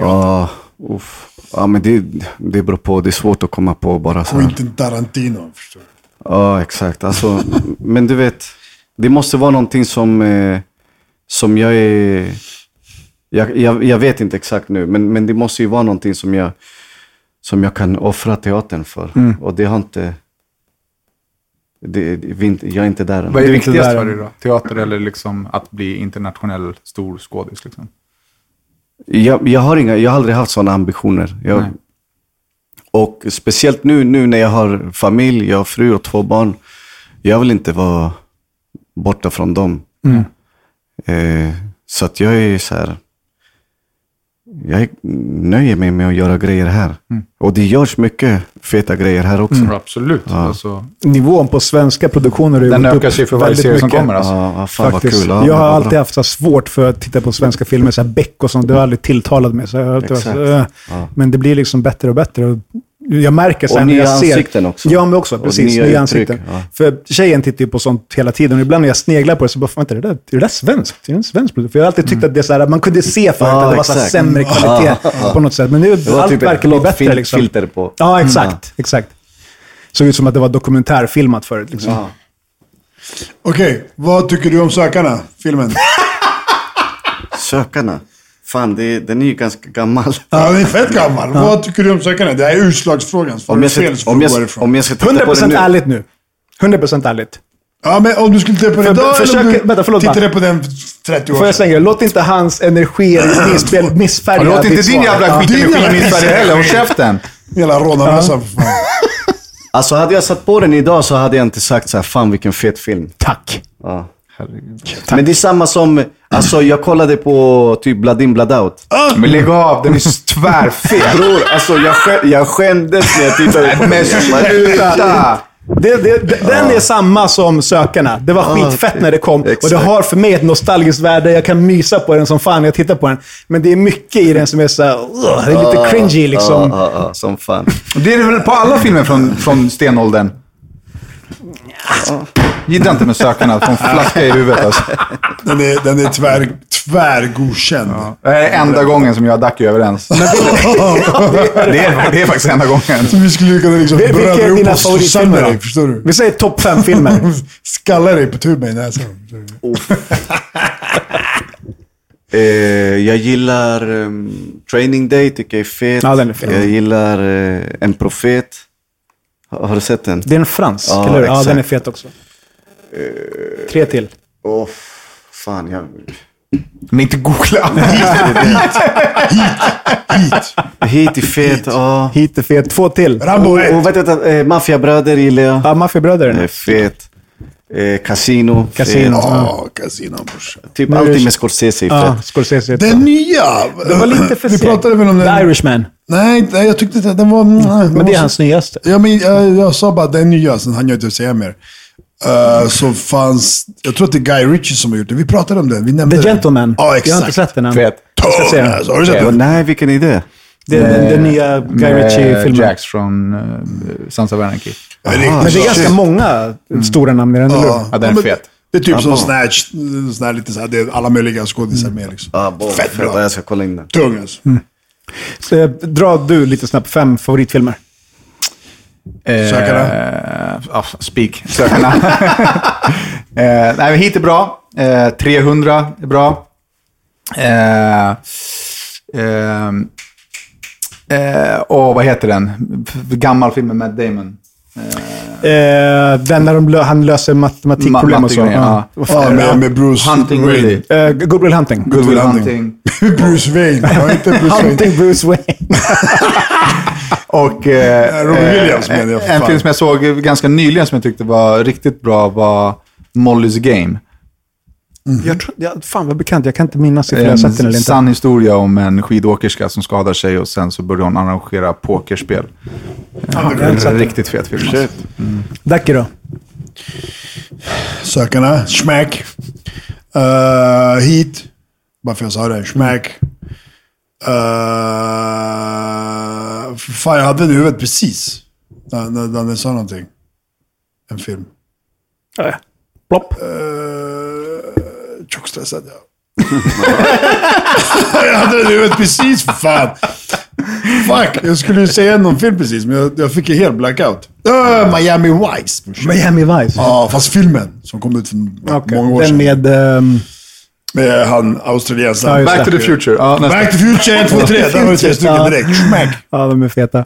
ja, uff. ja, men det, det beror på. Det är svårt att komma på bara så här. Quentin Tarantino, förstår du? Ja, exakt. Alltså, men du vet, det måste vara någonting som, eh, som jag är... Jag, jag, jag vet inte exakt nu, men, men det måste ju vara någonting som jag, som jag kan offra teatern för. Och det har inte... Det, det, jag är inte där än. Vad är viktigast för dig då? Teater eller liksom att bli internationell stor skådis? Liksom? Jag, jag, har inga, jag har aldrig haft sådana ambitioner. Jag, och speciellt nu, nu när jag har familj, jag har fru och två barn. Jag vill inte vara borta från dem. Mm. Eh, så att jag är så här. Jag är- nöjer mig med att göra grejer här. Mm. Och det görs mycket feta grejer här också. Absolut. Alltså, Nivån på svenska produktioner har ju den ökar sig för varje väldigt serie som kommer. Alltså. Ja, ja, fan Faktiskt. vad kul. Ja, jag har alltid bra. haft så svårt för att titta på svenska filmer, så här Beck och sånt. Det har aldrig tilltalat mig. Så jag har alltid varit Exakt. så, äh. Ja. Men det blir liksom bättre och bättre. Och jag märker sen Och när nya jag ser... ansikten också. Ja, men också. Och Precis, nya nya, uttryck, ansikten. ja. För tjejen tittar ju på sånt hela tiden. Och ibland när jag sneglar på det så bara, vänta, är det där, är det där svenskt? Är det en svensk produkt? För jag har alltid tyckt att det är så här, att man kunde se förut Ja, att det var så sämre kvalitet på något sätt. Men nu, Det var allt typ verkar bli bättre fil- liksom. filter på. Ja, exakt. exakt. Såg ut som att det var dokumentärfilmat förut. Liksom. Ja. Okej, vad tycker du om Sökarna, filmen? Sökarna. Fan, det, den är ju ganska gammal. Ja, den är fett gammal. Vad tycker du om Sökarna? Det här är utslagsfrågan. Om jag, ska, om, jag, om jag ska titta på det 100% nu. ärligt nu. 100% ärligt. Ja, men om du skulle titta på det För- idag försök- eller om du vänta, förlåt, tittade på den för 30 år Får jag säga Låt inte hans energi eller inspel missfärga Låt inte din jävla Ja. skitenergi jävla missfärga heller. Håll käften. Hela rånarmössan för fan. Alltså hade jag satt på den idag så hade jag inte sagt så här, fan vilken fet film. Tack. Ja. Men det är samma som, alltså jag kollade på typ Blood In Blood Out. Men lägg av, den är tvärfet. Bror, alltså jag, skä- jag skämdes när jag tittade på Men den. sluta! Det, det, det, Den är samma som Sökarna. Det var skitfett när det kom. Och det har för mig ett nostalgiskt värde. Jag kan mysa på den som fan när jag tittar på den. Men det är mycket i den som är så här, "Ugh", Det är lite cringy liksom. Ja, ja, ja, som fan. Det är det väl på alla filmer från, från stenåldern? Gillar inte med sökarna, att få en flaska i huvudet alltså. Den är, den är tvär, tvärgodkänd. Det här är enda gången som jag och Ducky är överens. det, är, det är faktiskt enda gången. Så vi skulle kunna liksom Vil- är ihop oss och sönder dig, förstår du? Vi säger topp fem filmer. Skallar dig på tuben i näsan. Eh, jag gillar um, Training Day, tycker jag är fet. Ja, är fet. Jag gillar eh, En Profet. Har, har du sett den? Det är en fransk, Ja, eller hur? Ja, den är fet också. Tre till. Åh, fan jag... Men inte googla. Hit är fet, ja. Hit är fet. Två till. Rambo 1. Och vet du, eh, Maffiabröder gillar jag. Ja, Maffiabröder. Det är fet. Eh, Casino. Casino. Fet. Ja, Casino brorsan. Typ Nu alltid med Scorsese är Ja. Scorsese. Den nya. Det var lite för Vi seg. pratade väl om The den. Irishman. Nej, nej, jag tyckte att den var... Nej, den Men var det är hans nyaste. Ja, men jag, jag sa bara den nya, sen hann jag inte säga mer. Uh, så fanns, jag tror att det är Guy Ritchie som har gjort det. Vi pratade om den, vi nämnde The den. Gentleman. Ja, Jag har exakt. inte sett den än. Fet. Jag ska se Tung, den. alltså. Har du sett den? nej, vilken är det? Den, den nya Guy Ritchie-filmen. Jax från uh, Sons of Anarchy. Ja, riktigt Men det är ganska många stora namn i den, eller? Ja, den är men fet. Det är typ som Snatch, sån här lite så här, det är alla möjliga skådisar med liksom. Ah, bo, Fett fet, bra. Jag ska kolla in den. Tung alltså. Så, eh, dra du lite snabbt fem favoritfilmer. Sökarna? Eh, ja, speak. Sökarna. eh, nej, men hit är bra. Eh, 300 är bra. Eh, eh, eh, åh, vad heter den? Gammal film med Matt Damon. Eh, den där de lö han löser matematikproblem och så. Ja. ja. Med, med Bruce Hunting Wayne. Eh, Good Will Hunting. Good Will Hunting. Hunting. Bruce Wayne. Ja, inte Bruce Wayne. Hunting Bruce Wayne. Och eh, Robin eh, Williams menar jag En film som jag såg ganska nyligen som jag tyckte var riktigt bra var Molly's Game. Jag tror, ja, fan vad bekant, jag kan inte minnas ifall jag har En sett den eller inte. sann historia om en skidåkerska som skadar sig och sen så börjar hon arrangera pokerspel. jag sett den. riktigt fet film. Alltså. Ducky då? Sökarna, Schmack. Uh, Heat. Bara för jag sa det. Schmack. Uh, Uh, fan, jag hade den i huvudet precis. När, när Danne sa någonting. En film. Ja. Plopp. Uh, Tjockstressad, ja. jag hade den i huvudet precis för fan. Fuck, jag skulle ju säga någon film precis, men jag, jag fick en hel blackout. Uh, Miami Vice. Miami Vice. Ja, fast filmen som kom ut för Okej. många år Den sedan. med... ehm, Med han australiensaren. Ja, Back to the future. Ja, nästa. Back to Future 1, 2, 3. Där har du tre stycken Ja. direkt. Smack. ja, de är feta.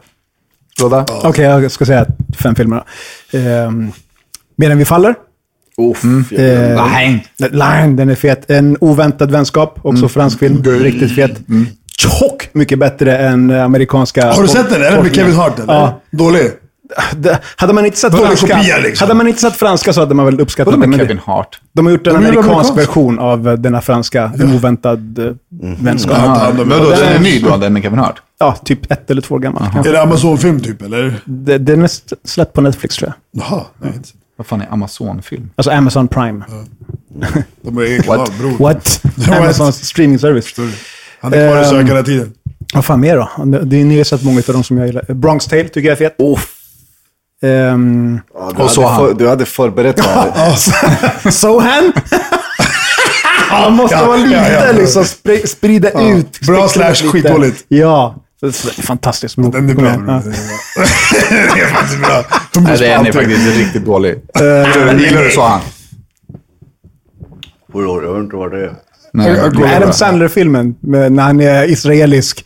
Låda. Okej, jag ska säga fem filmer. Um, Medan vi faller. Uff, Eh, Nej. Line, den är fet. En oväntad vänskap, också Mm. fransk film. Riktigt fet. Tjock! Mycket bättre än eh, amerikanska... Har du sett den? Är den med. Kevin Hart eller? Ja. Dålig? Det- Hade man inte sett Dålig franska, kopia, liksom. hade man inte sett franska så hade man väl uppskattat den. med det- Kevin Hart? De har gjort en De amerikansk amerikansk. version av eh, denna franska, en oväntad eh, vänskap. Ja, Ah, han- de- Vadå, den den är- ny då, den med Kevin Hart? Ja, typ ett eller två år gammal. Är det Amazon-film typ, eller? Det- Den är släppt på Netflix tror jag. Jaha, nej. Vad fan är Amazon-film? Alltså Amazon Prime. De är egen kanal, bror. What? What? Amazons streaming service. Han är kvar i Ehm, sökaren hela tiden. Vad fan mer då? Det- är ni har sett många av dem som jag gillar. Bronx Tale tycker jag är fet. Ehm, Ja, du, Och så hade han. för, du hade förberett dig. Sohan? Man måste Ja, vara lite ja, ja. liksom, spri- sprida ut. Bra slash skitdåligt. Ja. Det är fantastiskt. bro. Den är bra. Den är bra. Det är faktiskt bra. Nej, den är faktiskt riktigt dålig. Eh, Gillar du så han? Jag vet inte vad det är. Nej, Adam bra. Sandler-filmen när han är israelisk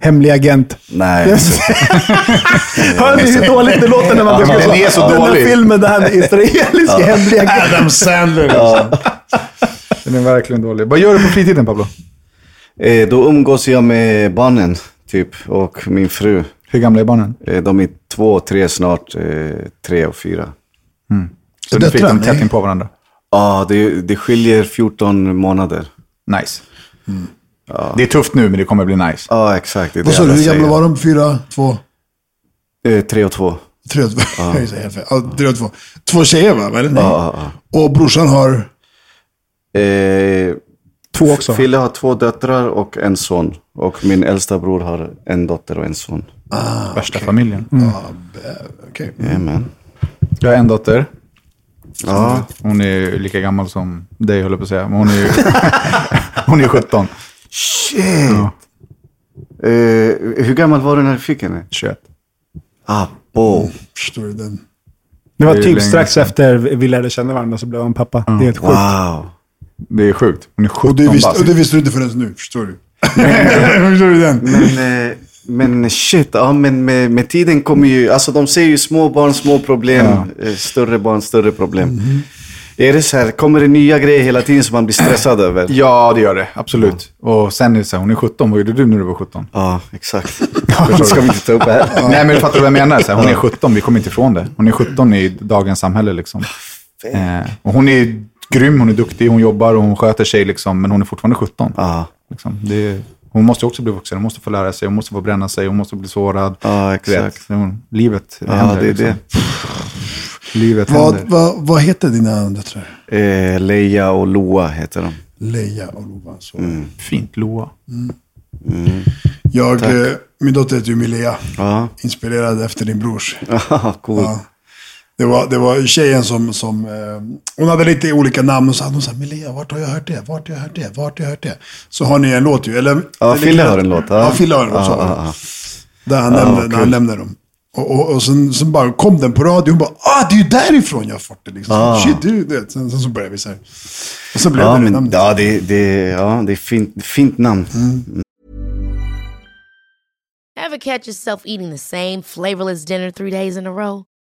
hemlig agent. Nej. Hör ni hur dåligt det låter när man Ja, den är så Den här dålig. filmen där han är israelisk hemlig agent. Adam Sandler. alltså. Den är verkligen dålig. Vad gör du på fritiden Pablo? Eh, då umgås jag med barnen, typ, och min fru. Hur gamla är barnen? Eh, de är två, tre snart, eh, tre och fyra. Så ni Döttrar, fick dem tätt in på varandra? Ja, det, det skiljer 14 månader. Nice. Det är tufft nu, men det kommer bli nice. Ja, exakt. Det är Vad det sa du, hur gamla var de? Fyra? Två? Eh, tre och två. Tre och två? Fel. Ja, tre och två. Två tjejer va? Eller? Nej. Ja, ja, Och brorsan har? ja. Eh, Två också. Fille har två döttrar och en son. Och min äldsta bror har en dotter och en son. Värsta familjen. Okej. Jajamän. Jag har en dotter. Ja, Hon är lika gammal som dig, höll jag på att säga. Men hon är ju hon är 17. Shit! Ja, Eh, hur gammal var du när du fick henne? 21. Ah, bo. Förstår du den? Det var Det typ strax sedan. efter vi lärde känna varandra så blev han pappa. Det är helt sjukt. Wow. Det är sjukt. Hon är 17 Och det, visste, bast. och det visste du inte förrän nu, förstår du? förstår du den? Men, eh, men shit, ja, men med, med tiden kommer ju, alltså de säger ju små barn, små problem, eh, större barn, större problem. Är det så här, kommer det nya grejer hela tiden som man blir stressad över? Ja, det gör det. Absolut. Och sen är det så här, hon är 17. Vad gjorde du när du var 17? Ja, exakt. Det ska vi inte ta upp här. Nej, men fattar du vad jag menar? Så här, hon är 17, vi kommer inte ifrån det. Hon är 17 i dagens samhälle liksom. Eh, och hon är grym, hon är duktig, hon jobbar och hon sköter sig liksom. Men hon är fortfarande 17. Ja, Liksom. Det är, hon måste också bli vuxen, hon måste få lära sig, hon måste få bränna sig, hon måste bli sårad. ja exakt. vet, hon, livet Ja, händer. det är liksom. det. Livet Vad, händer. vad, vad heter dina döttrar? Eh, Leia och Loa heter de. Leia och Lova. Så. Fint, Loa. Jag, eh, min dotter heter ju Milea. Ja, Inspirerad efter din brors. cool. Ja. Det var, det var tjejen som, som eh, hon hade lite olika namn och så hade hon sagt, Milea, vart har jag hört det? Vart har jag hört det? Vart har jag hört det? Så har ni en låt ju, eller? Ja, Fille har en låt. Ja, Fille har en låt. så. Ja, ja, ja. Där han, Ja, när han nämner dem. Och, och, och sen, sen bara kom den på radio. Hon bara, ah, det är ju därifrån jag har fått det. Liksom. Ah. Shit, du, du vet. Sen, sen så började vi så här. Och så blev Ja, det men, namnet. ja, det, det, ja, det är fint, fint namn. Ever catch yourself eating the same flavorless dinner three days in a row?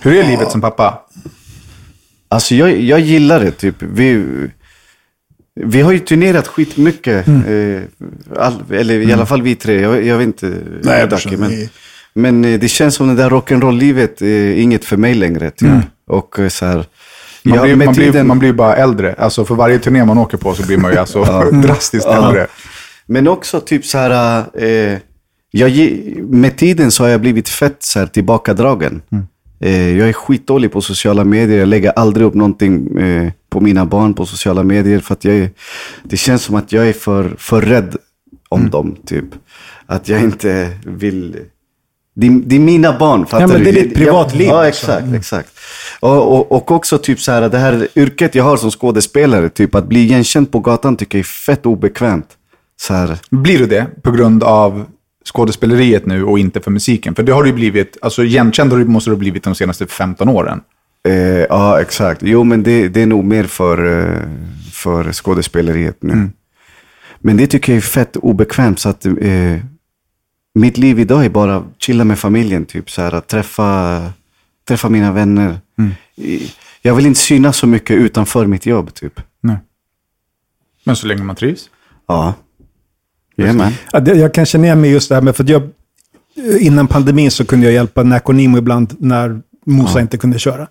Hur är livet som pappa? Alltså jag, jag gillar det. Typ. Vi, vi har ju turnerat skitmycket. Eh, all, eller i alla fall vi tre. Jag, jag vet inte. Nej, Dacke, men, men eh, det känns som det där rock'n'roll-livet är inget för mig längre. Typ. Och eh, så här, Man, ja, blir, med man, blir, tiden- man blir bara äldre. Alltså för varje turné man åker på så blir man ju alltså drastiskt äldre. Men också typ så här, eh, jag, med tiden så har jag blivit fett så här, tillbakadragen. Eh, jag är skitdålig på sociala medier. Jag lägger aldrig upp någonting eh, på mina barn på sociala medier. För att jag är, det känns som att jag är för, för rädd om dem. Typ. Att jag inte vill... Det, är- det är mina barn, fattar men du? det är ditt Jag- privatliv Ja, också. exakt. exakt. Och, och, och också typ så här, det här yrket jag har som skådespelare, typ att bli igenkänd på gatan tycker jag är fett obekvämt. Så här, Blir du det på grund av skådespeleriet nu och inte för musiken? För det har du ju blivit, alltså igenkänd måste du ha blivit de senaste 15 åren. Eh, ja, exakt. Jo, men det, det är nog mer för, eh, för skådespeleriet nu. Men det tycker jag är fett obekvämt. Så att, eh, mitt liv idag är bara chilla med familjen. Typ, så här, att träffa, träffa mina vänner. I- Jag vill inte synas så mycket utanför mitt jobb. Typ. Men så länge man trivs. Ja. Jajamän. Ja, jag kan känna igen mig just det här med, för att jag, innan pandemin så kunde jag hjälpa Nacco ibland när Mosa inte kunde köra.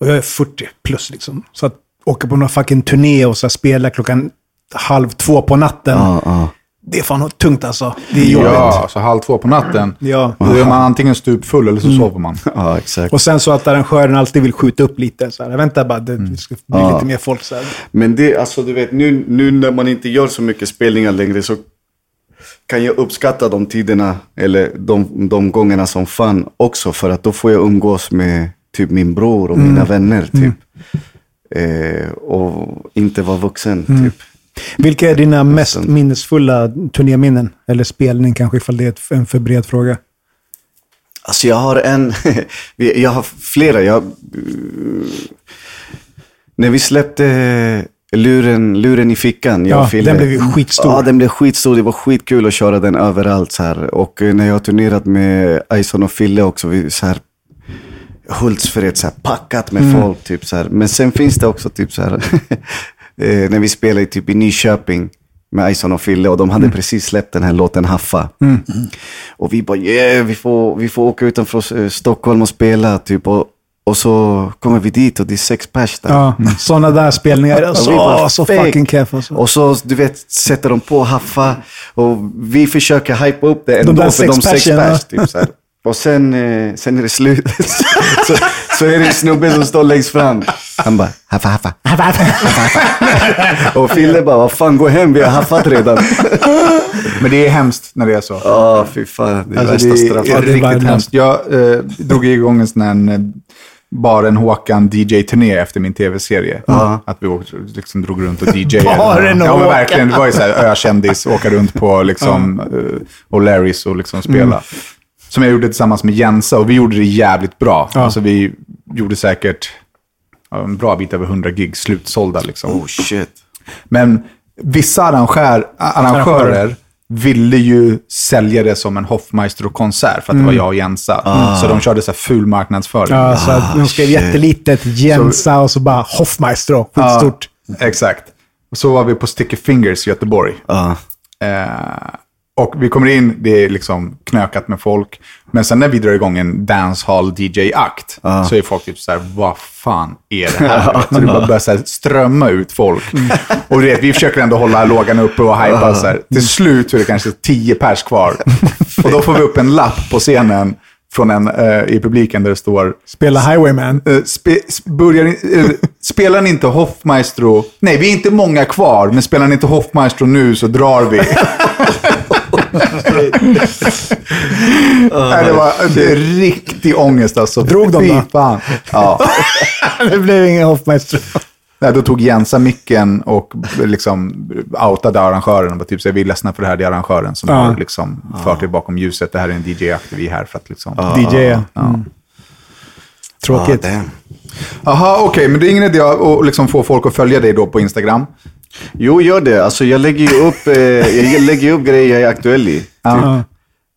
Och jag är 40 plus liksom. Så att åka på någon fucking turné och så spela klockan halv två på natten. Ja, ja. Det är fan tungt alltså. Det är jobbigt. Ja, så halv två på natten. Ja. Då är man antingen stupfull eller så sover man. ja, exakt. Och sen så att arrangören alltid vill skjuta upp lite. Så här, vänta bara, det, det ska bli Ja. lite mer folk. Så här. Men det, alltså du vet, nu, nu när man inte gör så mycket spelningar längre så kan jag uppskatta de tiderna, eller de, de gångerna som fan också. För att då får jag umgås med typ min bror och mina vänner typ. Eh, och inte vara vuxen typ. Vilka är dina mest minnesfulla turnéminnen? Eller spelning kanske, ifall det är en för bred fråga. Alltså jag har en, jag har flera. Jag, när vi släppte luren, luren i fickan, jag Ja, Fille. den blev skitstor. Ja, den blev skitstor. Det var skitkul att köra den överallt. Så här. Och eh, när jag har turnerat med Ison och Fille också, vi, så här, Hultsfred, så här, packat med Mm. folk. Typ, så här. Men sen finns det också typ så här, eh, när vi spelade typ i Nyköping med Ison och Fille och de hade precis släppt den här låten Haffa. Och vi bara, yeah, vi får, vi får åka utanför Stockholm och spela. Typ, och, och så kommer vi dit och det är sex pers där. Ja, sådana där spelningar. Vi bara, åh, så fucking keff alltså. Och så, du vet, sätter de på Haffa och vi försöker hypa upp det ändå där för de sex pers. Typ, så här. Och sen, eh, sen är det slut. så, så är det en snubbe som står längst fram. Han bara, haffa, haffa. och Fille bara, vad fan, gå hem, vi har haffat redan. Men det är hemskt när det är så. Ja, fy fan. Det är Alltså, värsta straffet. är det är riktigt hemskt. Jag eh, drog igång en sån här eh, Baren Håkan DJ-turné efter min tv-serie. Att vi åkte, liksom, drog runt och DJade. Baren ja, men verkligen. Det var ju så här ökändis, åka runt på liksom, eh, och Larrys och liksom spela. Mm. Som jag gjorde tillsammans med Jensa och vi gjorde det jävligt bra. Ja. Alltså vi gjorde säkert en bra bit över 100 gig slutsålda. Liksom. Oh shit. Men vissa arrangör, arrangörer ville ju sälja det som en Hoffmeister-konsert för att det var jag och Jensa. Så de körde så här ful marknadsföring. Ja, så att de skrev jättelitet, Jensa och så bara Hoffmaestro. Skitstort. Exakt. Och så var vi på Sticky Fingers i Göteborg. Ja. Eh, och vi kommer in, det är liksom knökat med folk. Men sen när vi drar igång en dancehall DJ-akt så är folk typ så här, vad fan är det här? så det bara börjar så strömma ut folk. Och du vet, vi försöker ändå hålla lågan uppe och hypa så här. Till slut så är det kanske tio pers kvar. och då får vi upp en lapp på scenen från en eh, i publiken där det står Spela Highwayman. Eh, spe, sp- börjar, eh, spelar ni inte Hoffmaestro? Nej, vi är inte många kvar, men spelar ni inte Hoffmaestro nu så drar vi. Nej, det var det är riktig ångest alltså. Drog de då? fan. Ja. det blev ingen Hoffmaestro. Nej, då tog Jensa micken och liksom outade arrangören. Och typ så vi är ledsna för det här, det är arrangören som Ja. har liksom fört er bakom ljuset. Det här är en DJ-aktiv, vi är här för att liksom... DJ, ja. Mm. Tråkigt. Ah. Jaha, okej, men det är ingen idé att liksom få folk att följa dig då på Instagram. Jo, gör det. Alltså, jag lägger ju upp, eh, jag lägger upp grejer jag är aktuell i. Typ.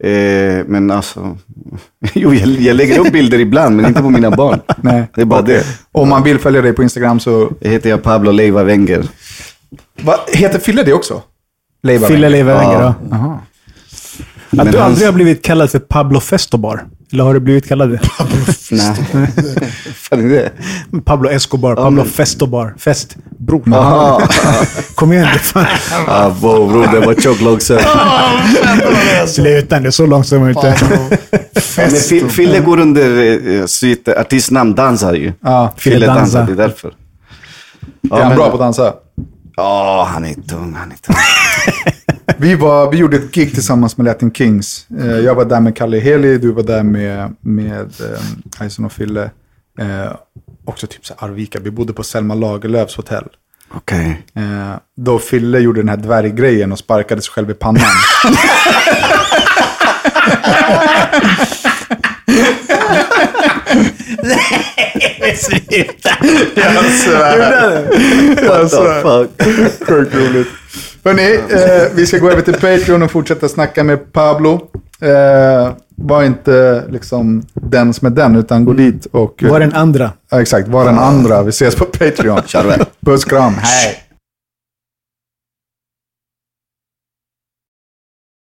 Eh, men alltså, jo, jag, jag lägger upp bilder ibland, men inte på mina barn. Nej. Det är bara det. Om man vill följa dig på Instagram så... Jag heter jag Pablo Leiva Wenger. Va, heter Fille det också? Leiva Fille Wenger. Leiva Wenger, Ja. ja. Jaha. Att Men du hans- aldrig har blivit kallad för Pablo Festobar. Eller har du blivit kallad det? Nej. Fan är det? Pablo Escobar, Pablo men- Festobar. Fest. Bror. Aha. Kom igen. det fan- Ah, bo, bror, det var tjock långsökt. Sluta nu, så långt som man inte... Ja, Fille går under eh, sitt artistnamn Dansar ju. Ja, Fille Dansar. Det är därför. är han men- bra på att dansa? Ja, han är tung, han är tung. Vi, var, vi gjorde ett gig tillsammans med Latin Kings. Eh, jag var där med Kalle Heli, du var där med, med eh, Ison och Fille. Eh, också typ så Arvika. Vi bodde på Selma Lagerlöfs hotell. Okej. Eh, då Fille gjorde den här dvärggrejen och sparkade sig själv i pannan. What the fuck? Sjukt roligt. Hörrni, eh, vi ska gå över till Patreon och fortsätta snacka med Pablo. Eh, var inte liksom den som är den, utan gå dit och... Var den andra. Ja, exakt, var den andra. Vi ses på Patreon. Puss, kram, hej.